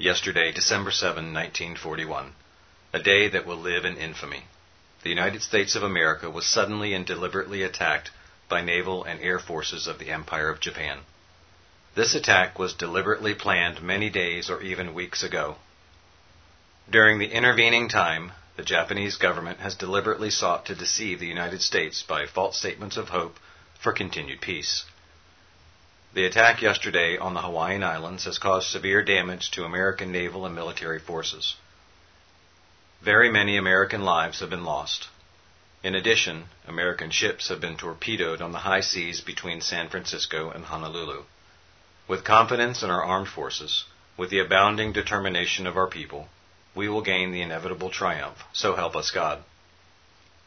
Yesterday, December 7, 1941. A day that will live in infamy. The United States of America was suddenly and deliberately attacked by naval and air forces of the Empire of Japan. This attack was deliberately planned many days or even weeks ago. During the intervening time, the Japanese government has deliberately sought to deceive the United States by false statements of hope for continued peace. The attack yesterday on the Hawaiian Islands has caused severe damage to American naval and military forces. Very many American lives have been lost. In addition, American ships have been torpedoed on the high seas between San Francisco and Honolulu. With confidence in our armed forces, with the abounding determination of our people, we will gain the inevitable triumph. So help us God.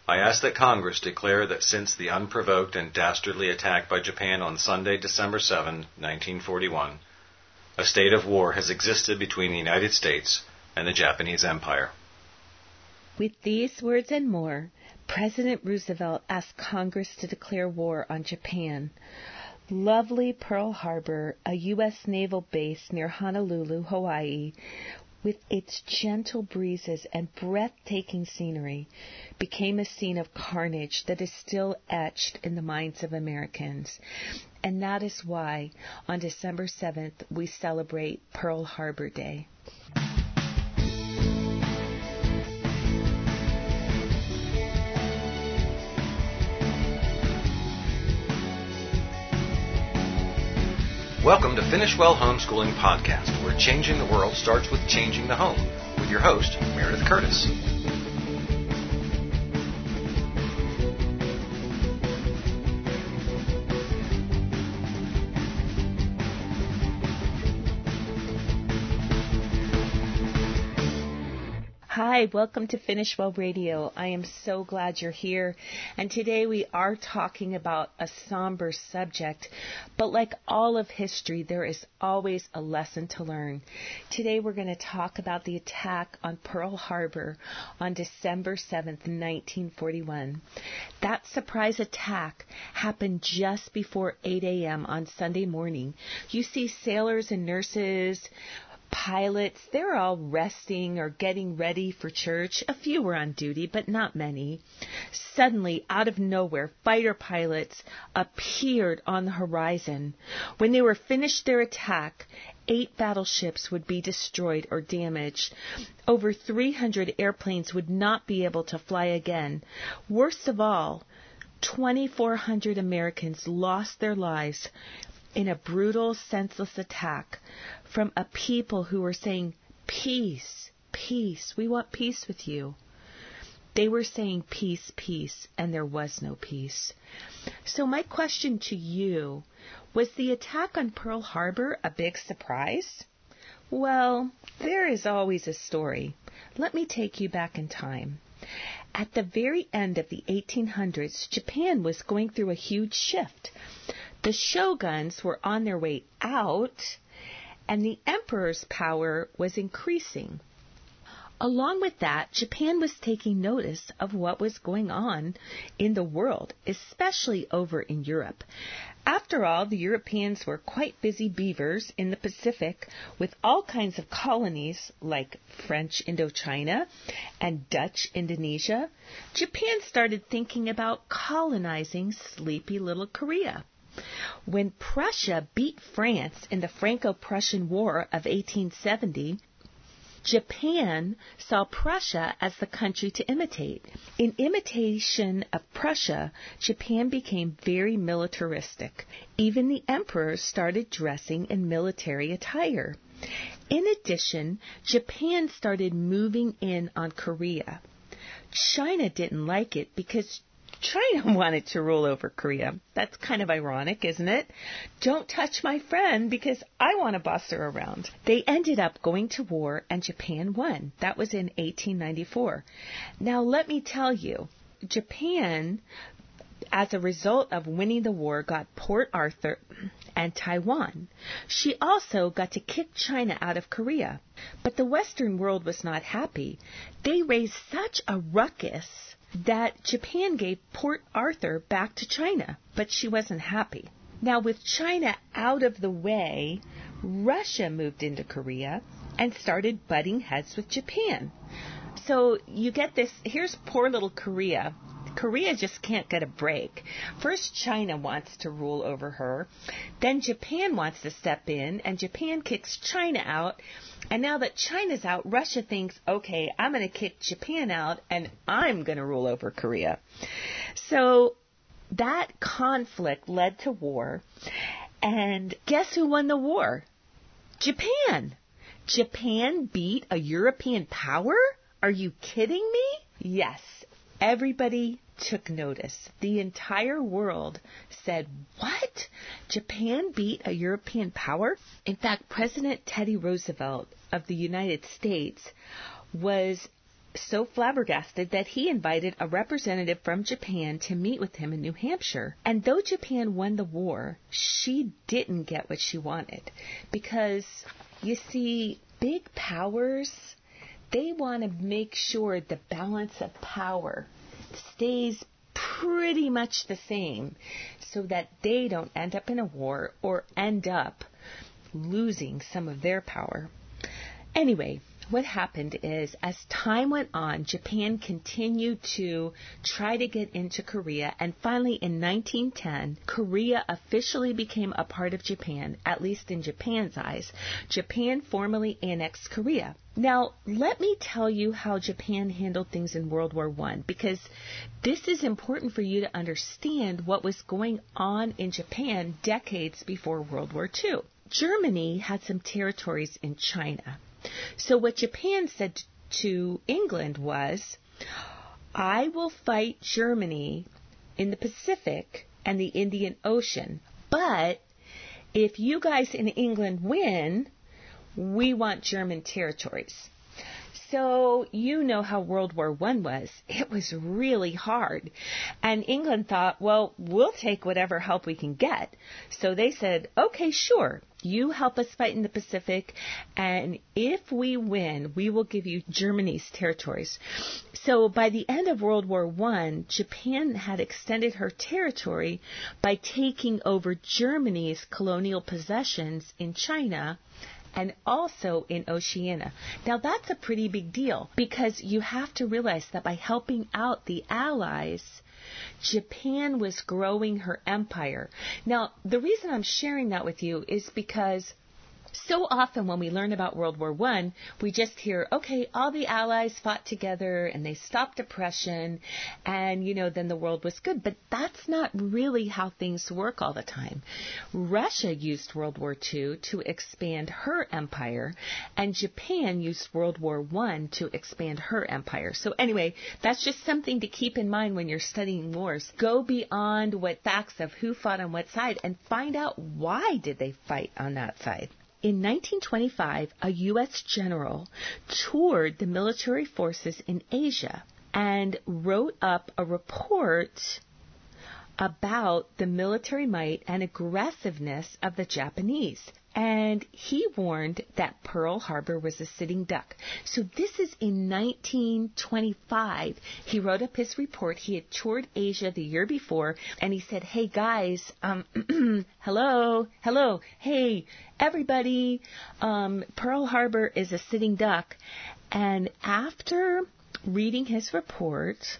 I ask that Congress declare that since the unprovoked and dastardly attack by Japan on Sunday, December 7, 1941, a state of war has existed between the United States and the Japanese Empire. With these words and more, President Roosevelt asked Congress to declare war on Japan. Lovely Pearl Harbor, a U.S. naval base near Honolulu, Hawaii, with its gentle breezes and breathtaking scenery, became a scene of carnage that is still etched in the minds of Americans. And that is why on December 7th we celebrate Pearl Harbor Day. Welcome to Finish Well Homeschooling Podcast, where changing the world starts with changing the home, with your host, Meredith Curtis. Hi, welcome to Finish Well Radio. I am so glad you're here. And today we are talking about a somber subject, but like all of history, there is always a lesson to learn. Today we're going to talk about the attack on Pearl Harbor on December 7th, 1941. That surprise attack happened just before 8 a.m. on Sunday morning. You see sailors and nurses, pilots, they're all resting or getting ready for church. A few were on duty, but not many. Suddenly, out of nowhere, fighter pilots appeared on the horizon. When they were finished their attack, eight battleships would be destroyed or damaged. Over 300 airplanes would not be able to fly again. Worst of all, 2,400 Americans lost their lives in a brutal, senseless attack from a people who were saying, Peace, peace, we want peace with you. They were saying peace, peace, and there was no peace. So, my question to you was the attack on Pearl Harbor a big surprise? Well, there is always a story. Let me take you back in time. At the very end of the 1800s, Japan was going through a huge shift. The shoguns were on their way out, and the emperor's power was increasing. Along with that, Japan was taking notice of what was going on in the world, especially over in Europe. After all, the Europeans were quite busy beavers in the Pacific with all kinds of colonies like French Indochina and Dutch Indonesia. Japan started thinking about colonizing sleepy little Korea. When Prussia beat France in the Franco Prussian War of 1870, Japan saw Prussia as the country to imitate. In imitation of Prussia, Japan became very militaristic. Even the emperor started dressing in military attire. In addition, Japan started moving in on Korea. China didn't like it because China wanted to rule over Korea. That's kind of ironic, isn't it? Don't touch my friend because I want to boss her around. They ended up going to war and Japan won. That was in 1894. Now let me tell you, Japan as a result of winning the war, got Port Arthur and Taiwan. She also got to kick China out of Korea. But the Western world was not happy. They raised such a ruckus that Japan gave Port Arthur back to China, but she wasn't happy. Now, with China out of the way, Russia moved into Korea, and started butting heads with Japan. So you get this here's poor little Korea. Korea just can't get a break. First, China wants to rule over her. Then, Japan wants to step in, and Japan kicks China out. And now that China's out, Russia thinks, okay, I'm going to kick Japan out, and I'm going to rule over Korea. So, that conflict led to war. And guess who won the war? Japan. Japan beat a European power? Are you kidding me? Yes. Everybody took notice. The entire world said, What? Japan beat a European power? In fact, President Teddy Roosevelt of the United States was so flabbergasted that he invited a representative from Japan to meet with him in New Hampshire. And though Japan won the war, she didn't get what she wanted. Because, you see, big powers, they want to make sure the balance of power stays pretty much the same so that they don't end up in a war or end up losing some of their power. Anyway, what happened is as time went on, Japan continued to try to get into Korea, and finally in 1910, Korea officially became a part of Japan, at least in Japan's eyes. Japan formally annexed Korea. Now, let me tell you how Japan handled things in World War I, because this is important for you to understand what was going on in Japan decades before World War II. Germany had some territories in China. So what Japan said to England was, I will fight Germany in the Pacific and the Indian Ocean, but if you guys in England win, we want German territories. So you know how World War One was. It was really hard. And England thought, well, we'll take whatever help we can get. So they said, okay, sure. You help us fight in the Pacific, and if we win, we will give you Germany's territories. So by the end of World War One, Japan had extended her territory by taking over Germany's colonial possessions in China and also in Oceania. Now that's a pretty big deal because you have to realize that by helping out the Allies, Japan was growing her empire. Now, the reason I'm sharing that with you is because so often when we learn about World War One, we just hear, okay, all the Allies fought together and they stopped oppression, and you know, then the world was good. But that's not really how things work all the time. Russia used World War II to expand her empire, and Japan used World War One to expand her empire. So anyway, that's just something to keep in mind when you're studying wars. Go beyond what facts of who fought on what side and find out why did they fight on that side. In 1925, a U.S. general toured the military forces in Asia and wrote up a report about the military might and aggressiveness of the Japanese. And he warned that Pearl Harbor was a sitting duck. So this is in 1925. He wrote up his report. He had toured Asia the year before, and he said, "Hey guys, um, hello, hello, hey everybody, um, Pearl Harbor is a sitting duck." And after reading his report,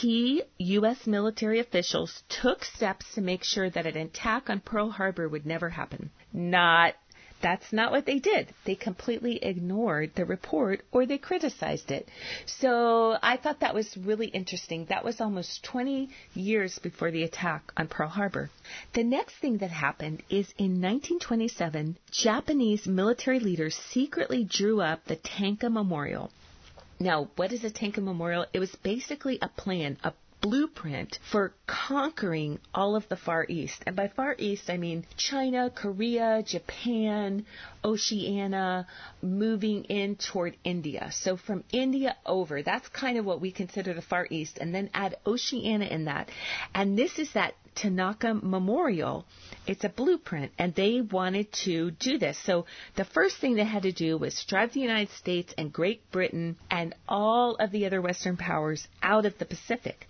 key U.S. military officials took steps to make sure that an attack on Pearl Harbor would never happen. Not that's not what they did. They completely ignored the report or they criticized it. So I thought that was really interesting. That was almost 20 years before the attack on Pearl Harbor. The next thing that happened is in 1927, Japanese military leaders secretly drew up the Tanaka Memorial. Now, what is a Tanaka Memorial? It was basically a plan, a blueprint for conquering all of the Far East. And by Far East, I mean China, Korea, Japan, Oceania, moving in toward India. So from India over, that's kind of what we consider the Far East, and then add Oceania in that. And this is that Tanaka Memorial. It's a blueprint, and they wanted to do this. So the first thing they had to do was drive the United States and Great Britain and all of the other Western powers out of the Pacific.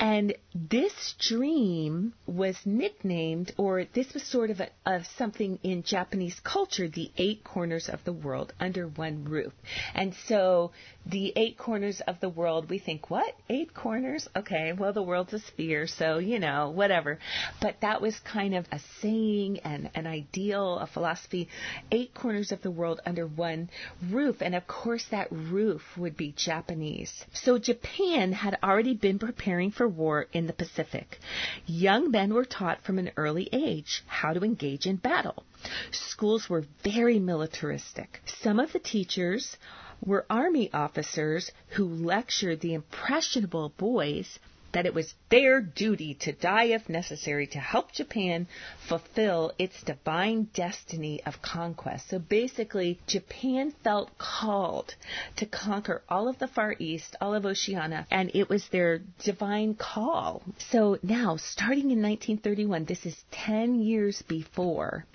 And this dream was nicknamed, or this was sort of, a, of something in Japanese culture, the eight corners of the world under one roof. And so the eight corners of the world, we think, what? Eight corners? Okay, well, the world's a sphere, so, you know, whatever. But that was kind of a saying and an ideal, a philosophy. Eight corners of the world under one roof. And of course, that roof would be Japanese. So Japan had already been preparing for war in the Pacific. Young men were taught from an early age how to engage in battle. Schools were very militaristic. Some of the teachers were Army officers who lectured the impressionable boys that it was their duty to die if necessary to help Japan fulfill its divine destiny of conquest. So basically, Japan felt called to conquer all of the Far East, all of Oceania, and it was their divine call. So now, starting in 1931, this is 10 years before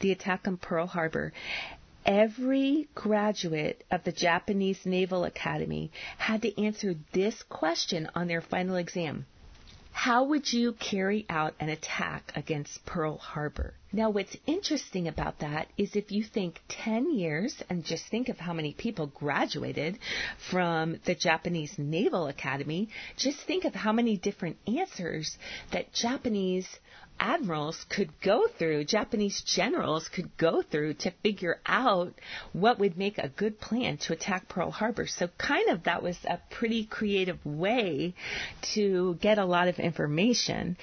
the attack on Pearl Harbor, every graduate of the Japanese Naval Academy had to answer this question on their final exam. How would you carry out an attack against Pearl Harbor? Now, what's interesting about that is if you think 10 years and just think of how many people graduated from the Japanese Naval Academy, just think of how many different answers that Japanese admirals could go through, Japanese generals could go through to figure out what would make a good plan to attack Pearl Harbor. So, kind of, that was a pretty creative way to get a lot of information.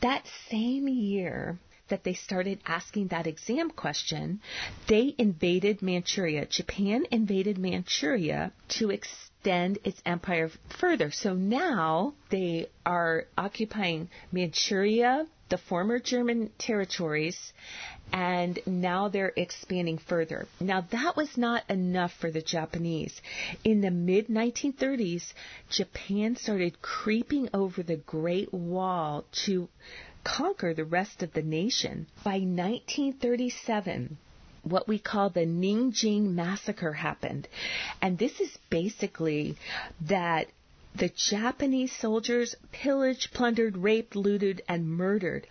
That same year, that they started asking that exam question, they invaded Manchuria. Japan invaded Manchuria to extend its empire further. So now they are occupying Manchuria, the former German territories, and now they're expanding further. Now, that was not enough for the Japanese. In the mid 1930s, Japan started creeping over the Great Wall to conquer the rest of the nation. By 1937, what we call the Nanjing Massacre happened. And this is basically that the Japanese soldiers pillaged, plundered, raped, looted, and murdered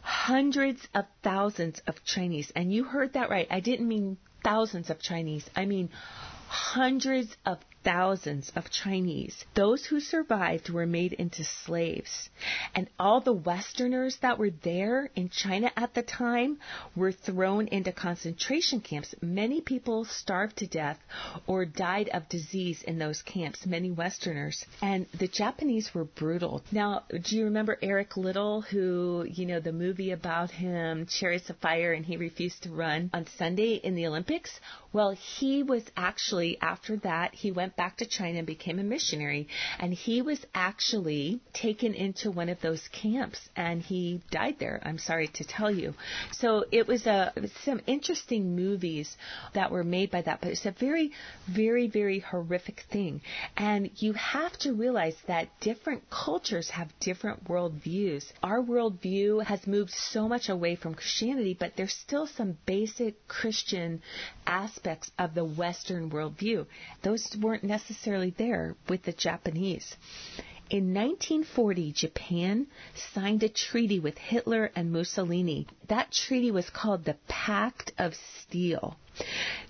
hundreds of thousands of Chinese. And you heard that right. I didn't mean thousands of Chinese. I mean hundreds of thousands of Chinese. Those who survived were made into slaves. And all the Westerners that were there in China at the time were thrown into concentration camps. Many people starved to death or died of disease in those camps, many Westerners. And the Japanese were brutal. Now, do you remember Eric Liddell, who, you know, the movie about him, Chariots of Fire, and he refused to run on Sunday in the Olympics? Well, he was actually, after that, he went back to China and became a missionary. And he was actually taken into one of those camps and he died there. I'm sorry to tell you. So it was a, some interesting movies that were made by that, but it's a very, very, very horrific thing. And you have to realize that different cultures have different worldviews. Our worldview has moved so much away from Christianity, but there's still some basic Christian aspects aspects of the Western worldview. Those weren't necessarily there with the Japanese. In 1940, Japan signed a treaty with Hitler and Mussolini. That treaty was called the Pact of Steel.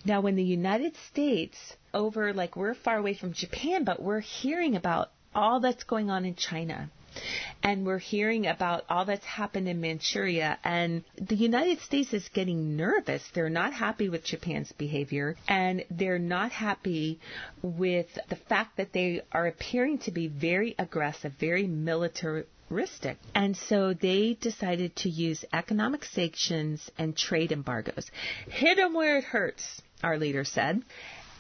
Now, when the United States, over like we're far away from Japan, but we're hearing about all that's going on in China and we're hearing about all that's happened in Manchuria. And the United States is getting nervous. They're not happy with Japan's behavior, and they're not happy with the fact that they are appearing to be very aggressive, very militaristic. And so they decided to use economic sanctions and trade embargoes. Hit them where it hurts, our leader said.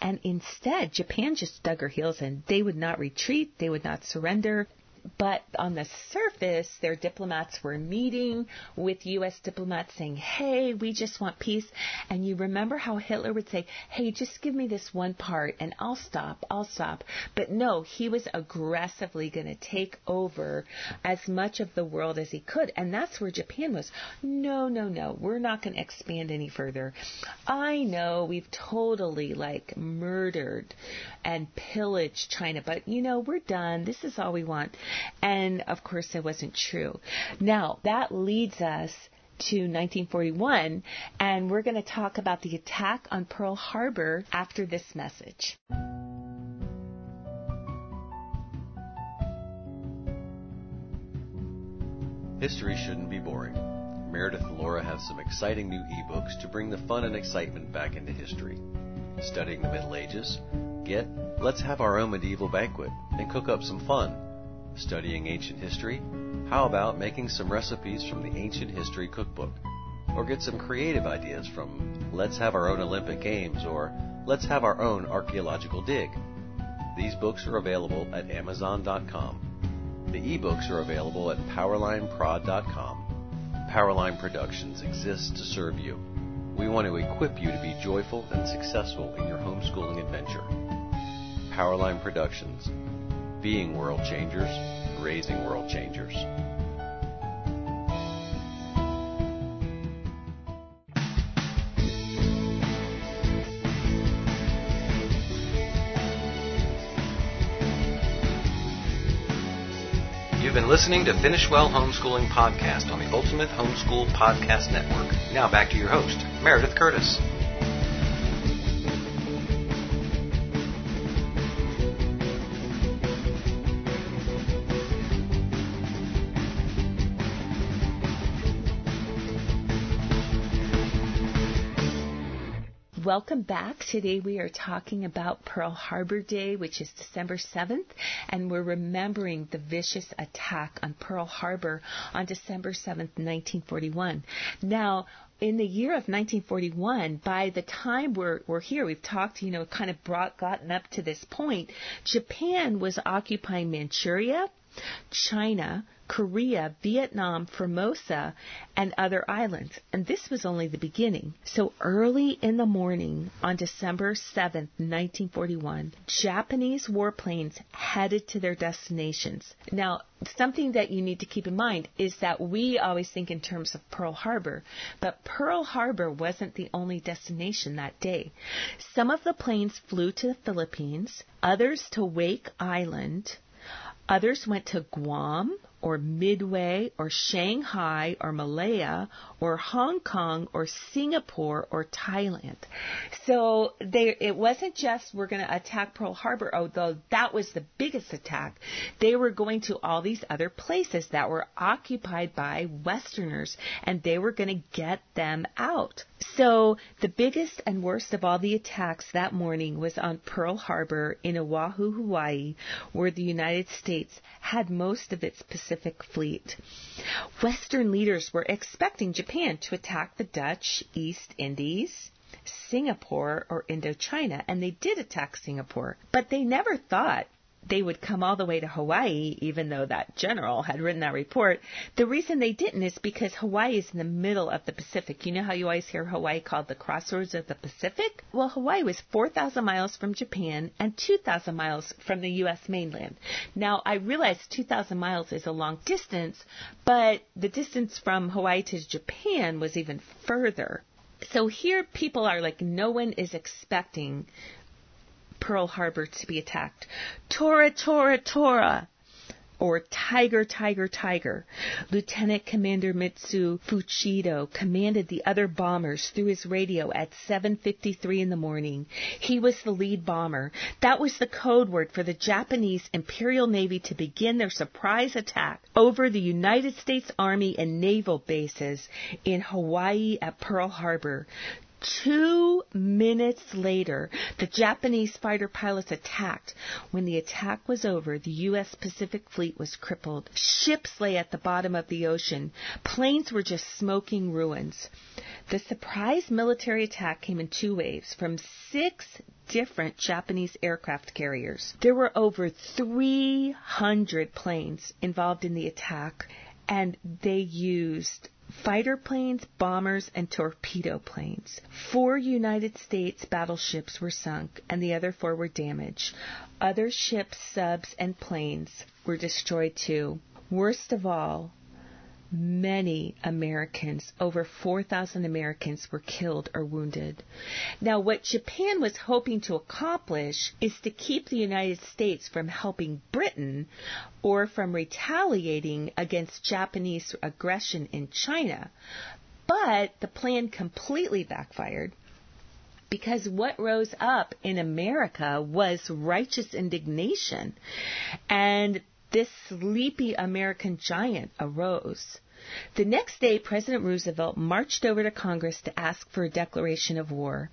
And instead, Japan just dug her heels in. They would not retreat. They would not surrender but on the surface, their diplomats were meeting with U.S. diplomats saying, hey, we just want peace. And you remember how Hitler would say, hey, just give me this one part and I'll stop, I'll stop. But no, he was aggressively going to take over as much of the world as he could. And that's where Japan was. No, no, no, we're not going to expand any further. I know we've totally like murdered and pillaged China, but you know, we're done. This is all we want. And of course, it wasn't true. Now, that leads us to 1941, and we're going to talk about the attack on Pearl Harbor after this message. History shouldn't be boring. Meredith and Laura have some exciting new ebooks to bring the fun and excitement back into history. Studying the Middle Ages? Get Let's Have Our Own Medieval Banquet and cook up some fun. Studying ancient history? How about making some recipes from the Ancient History Cookbook? Or get some creative ideas from Let's Have Our Own Olympic Games or Let's Have Our Own Archaeological Dig. These books are available at Amazon.com. The ebooks are available at PowerlineProd.com Powerline Productions exists to serve you. We want to equip you to be joyful and successful in your homeschooling adventure. Powerline Productions. Being world changers, raising world changers. You've been listening to Finish Well Homeschooling Podcast on the Ultimate Homeschool Podcast Network. Now back to your host, Meredith Curtis. Welcome back. Today we are talking about Pearl Harbor Day, which is December 7th, and we're remembering the vicious attack on Pearl Harbor on December 7th, 1941. Now, in the year of 1941, by the time we're, we're here, we've talked, you know, kind of brought, gotten up to this point, Japan was occupying Manchuria, China, Korea, Vietnam, Formosa, and other islands. And this was only the beginning. So early in the morning on December 7th, 1941, Japanese warplanes headed to their destinations. Now, something that you need to keep in mind is that we always think in terms of Pearl Harbor, but Pearl Harbor wasn't the only destination that day. Some of the planes flew to the Philippines, others to Wake Island, Others went to Guam or Midway or Shanghai or Malaya or Hong Kong or Singapore or Thailand. So they, it wasn't just we're going to attack Pearl Harbor, although that was the biggest attack. They were going to all these other places that were occupied by Westerners and they were going to get them out. So the biggest and worst of all the attacks that morning was on Pearl Harbor in Oahu, Hawaii, where the United States had most of its Pacific Fleet. Western leaders were expecting Japan to attack the Dutch East Indies, Singapore, or Indochina, and they did attack Singapore. But they never thought they would come all the way to Hawaii, even though that general had written that report. The reason they didn't is because Hawaii is in the middle of the Pacific. You know how you always hear Hawaii called the crossroads of the Pacific? Well, Hawaii was 4,000 miles from Japan and 2,000 miles from the U.S. mainland. Now, I realize 2,000 miles is a long distance, but the distance from Hawaii to Japan was even further. So here people are like, no one is expecting Pearl Harbor to be attacked. Tora, Tora, Tora! or Tiger, Tiger, Tiger. Lieutenant Commander Mitsuo Fuchida commanded the other bombers through his radio at 7:53 in the morning. He was the lead bomber. That was the code word for the Japanese Imperial Navy to begin their surprise attack over the United States Army and naval bases in Hawaii at Pearl Harbor. Two minutes later, the Japanese fighter pilots attacked. When the attack was over, the U.S. Pacific Fleet was crippled. Ships lay at the bottom of the ocean. Planes were just smoking ruins. The surprise military attack came in two waves from six different Japanese aircraft carriers. There were over 300 planes involved in the attack, and they used fighter planes, bombers, and torpedo planes. Four United States battleships were sunk, and the other four were damaged. Other ships, subs, and planes were destroyed too. Worst of all, many Americans, over 4,000 Americans, were killed or wounded. Now, what Japan was hoping to accomplish is to keep the United States from helping Britain or from retaliating against Japanese aggression in China. But the plan completely backfired because what rose up in America was righteous indignation. And this sleepy American giant arose. The next day, President Roosevelt marched over to Congress to ask for a declaration of war.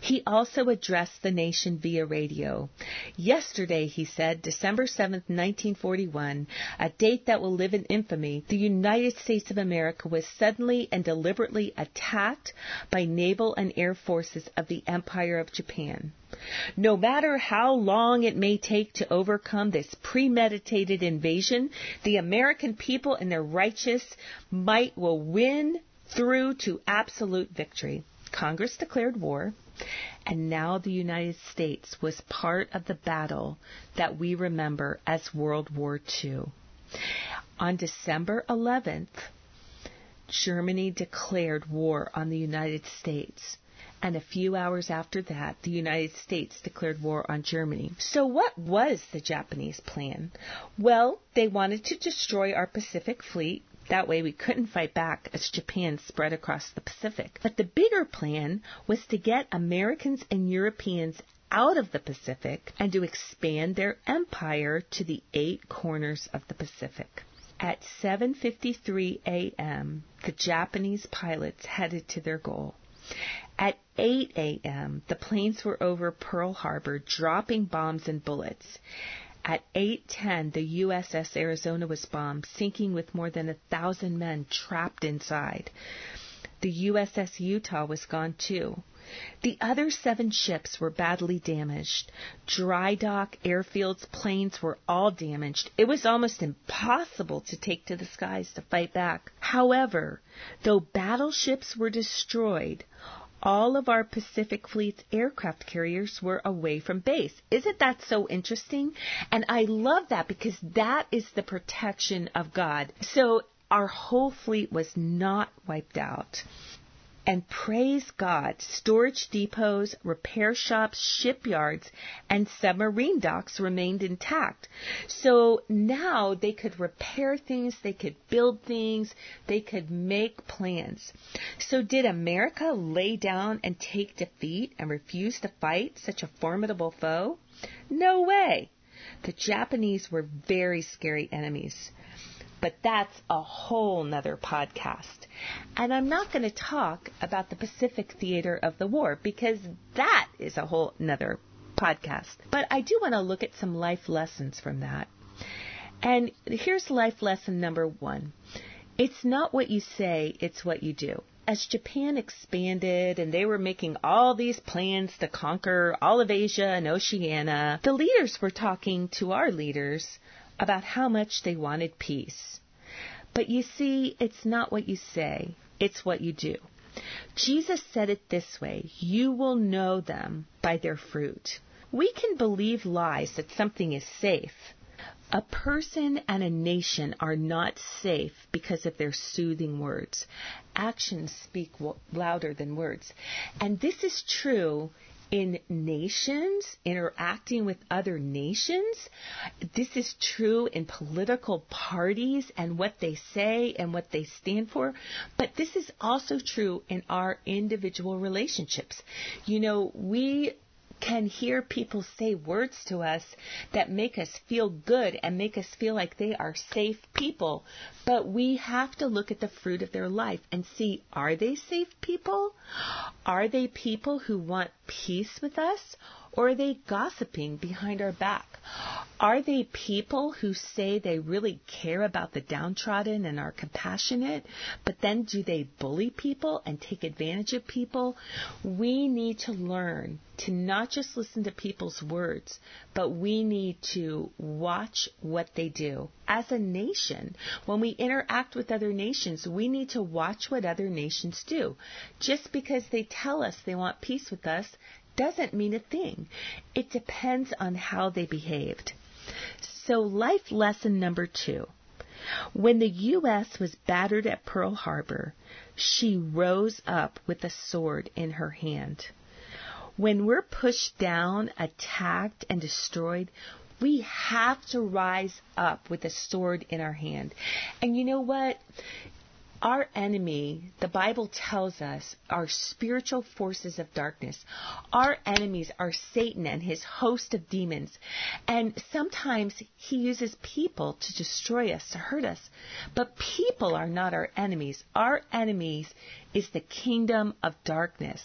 He also addressed the nation via radio. Yesterday, he said, December 7, 1941, a date that will live in infamy, the United States of America was suddenly and deliberately attacked by naval and air forces of the Empire of Japan. No matter how long it may take to overcome this premeditated invasion, the American people and their righteous might will win through to absolute victory. Congress declared war, and now the United States was part of the battle that we remember as World War II. On December 11th, Germany declared war on the United States and a few hours after that, the United States declared war on Germany. So, what was the Japanese plan? Well, they wanted to destroy our Pacific fleet. That way, we couldn't fight back as Japan spread across the Pacific. But the bigger plan was to get Americans and Europeans out of the Pacific and to expand their empire to the eight corners of the Pacific. At 7:53 a.m., the Japanese pilots headed to their goal. At 8 a.m., the planes were over Pearl Harbor, dropping bombs and bullets. At 8:10, the USS Arizona was bombed, sinking with more than a thousand men trapped inside. The USS Utah was gone too. The other seven ships were badly damaged. Dry dock, airfields, planes were all damaged. It was almost impossible to take to the skies to fight back. However, though battleships were destroyed, all of our Pacific Fleet's aircraft carriers were away from base. Isn't that so interesting? And I love that because that is the protection of God. So our whole fleet was not wiped out. And praise God, storage depots, repair shops, shipyards, and submarine docks remained intact. So now they could repair things, they could build things, they could make plans. So did America lay down and take defeat and refuse to fight such a formidable foe? No way. The Japanese were very scary enemies. But that's a whole nother podcast. And I'm not going to talk about the Pacific theater of the war because that is a whole nother podcast. But I do want to look at some life lessons from that. And here's life lesson number one. It's not what you say, it's what you do. As Japan expanded and they were making all these plans to conquer all of Asia and Oceania, the leaders were talking to our leaders about how much they wanted peace. But you see, it's not what you say, it's what you do. Jesus said it this way You will know them by their fruit. We can believe lies that something is safe. A person and a nation are not safe because of their soothing words. Actions speak louder than words. And this is true in nations, interacting with other nations. This is true in political parties and what they say and what they stand for. But this is also true in our individual relationships. You know, we can hear people say words to us that make us feel good and make us feel like they are safe people. But we have to look at the fruit of their life and see are they safe people? Are they people who want peace with us or are they gossiping behind our back? Are they people who say they really care about the downtrodden and are compassionate, but then do they bully people and take advantage of people? We need to learn to not just listen to people's words, but we need to watch what they do. As a nation, when we interact with other nations, we need to watch what other nations do. Just because they tell us they want peace with us doesn't mean a thing. It depends on how they behaved. So, life lesson number two. When the U.S. was battered at Pearl Harbor, she rose up with a sword in her hand. When we're pushed down, attacked, and destroyed, we have to rise up with a sword in our hand. And you know what? Our enemy, the Bible tells us, are spiritual forces of darkness. Our enemies are Satan and his host of demons. And sometimes he uses people to destroy us, to hurt us. But people are not our enemies. Our enemies is the kingdom of darkness.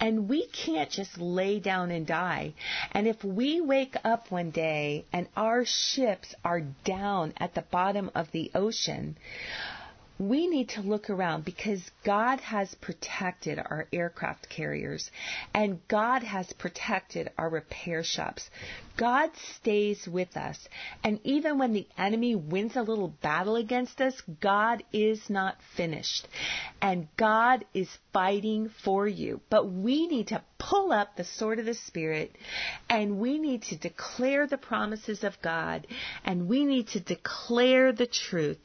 And we can't just lay down and die. And if we wake up one day and our ships are down at the bottom of the ocean, we need to look around because God has protected our aircraft carriers and God has protected our repair shops. God stays with us. And even when the enemy wins a little battle against us, God is not finished. And God is fighting for you. But we need to pull up the sword of the Spirit and we need to declare the promises of God and we need to declare the truth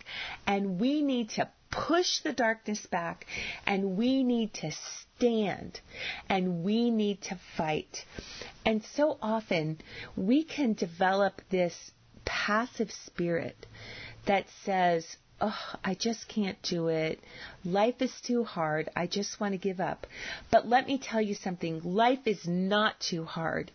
and we need to push the darkness back and we need to stand and we need to fight. And so often we can develop this passive spirit that says, oh, I just can't do it. Life is too hard. I just want to give up. But let me tell you something. Life is not too hard.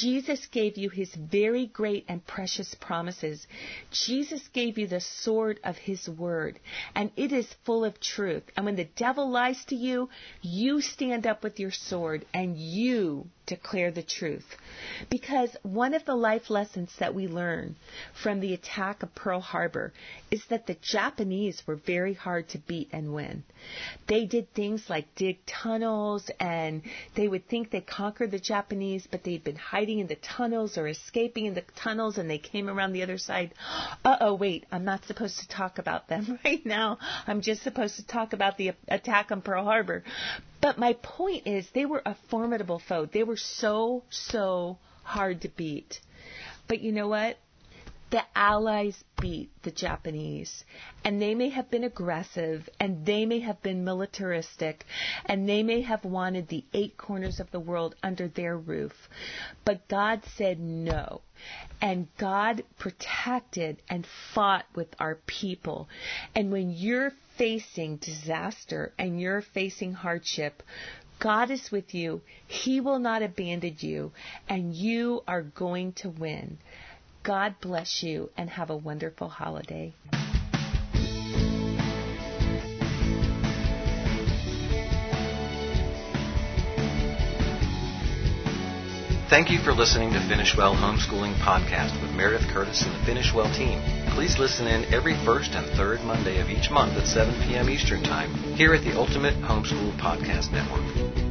Jesus gave you his very great and precious promises. Jesus gave you the sword of his word, and it is full of truth. And when the devil lies to you, you stand up with your sword and you declare the truth. Because one of the life lessons that we learn from the attack of Pearl Harbor is that the Japanese were very hard to beat and win. They did things like dig tunnels and they would think they conquered the Japanese, but they'd been hiding in the tunnels or escaping in the tunnels and they came around the other side. Uh oh, wait, I'm not supposed to talk about them right now. I'm just supposed to talk about the attack on Pearl Harbor. But my point is, they were a formidable foe. They were so, so hard to beat. But you know what? The Allies beat the Japanese. And they may have been aggressive, and they may have been militaristic, and they may have wanted the eight corners of the world under their roof. But God said no. And God protected and fought with our people. And when you're facing disaster and you're facing hardship, God is with you. He will not abandon you, and you are going to win. God bless you and have a wonderful holiday. Thank you for listening to Finish Well Homeschooling Podcast with Meredith Curtis and the Finish Well team. Please listen in every first and third Monday of each month at 7 p.m. Eastern Time here at the Ultimate Homeschool Podcast Network.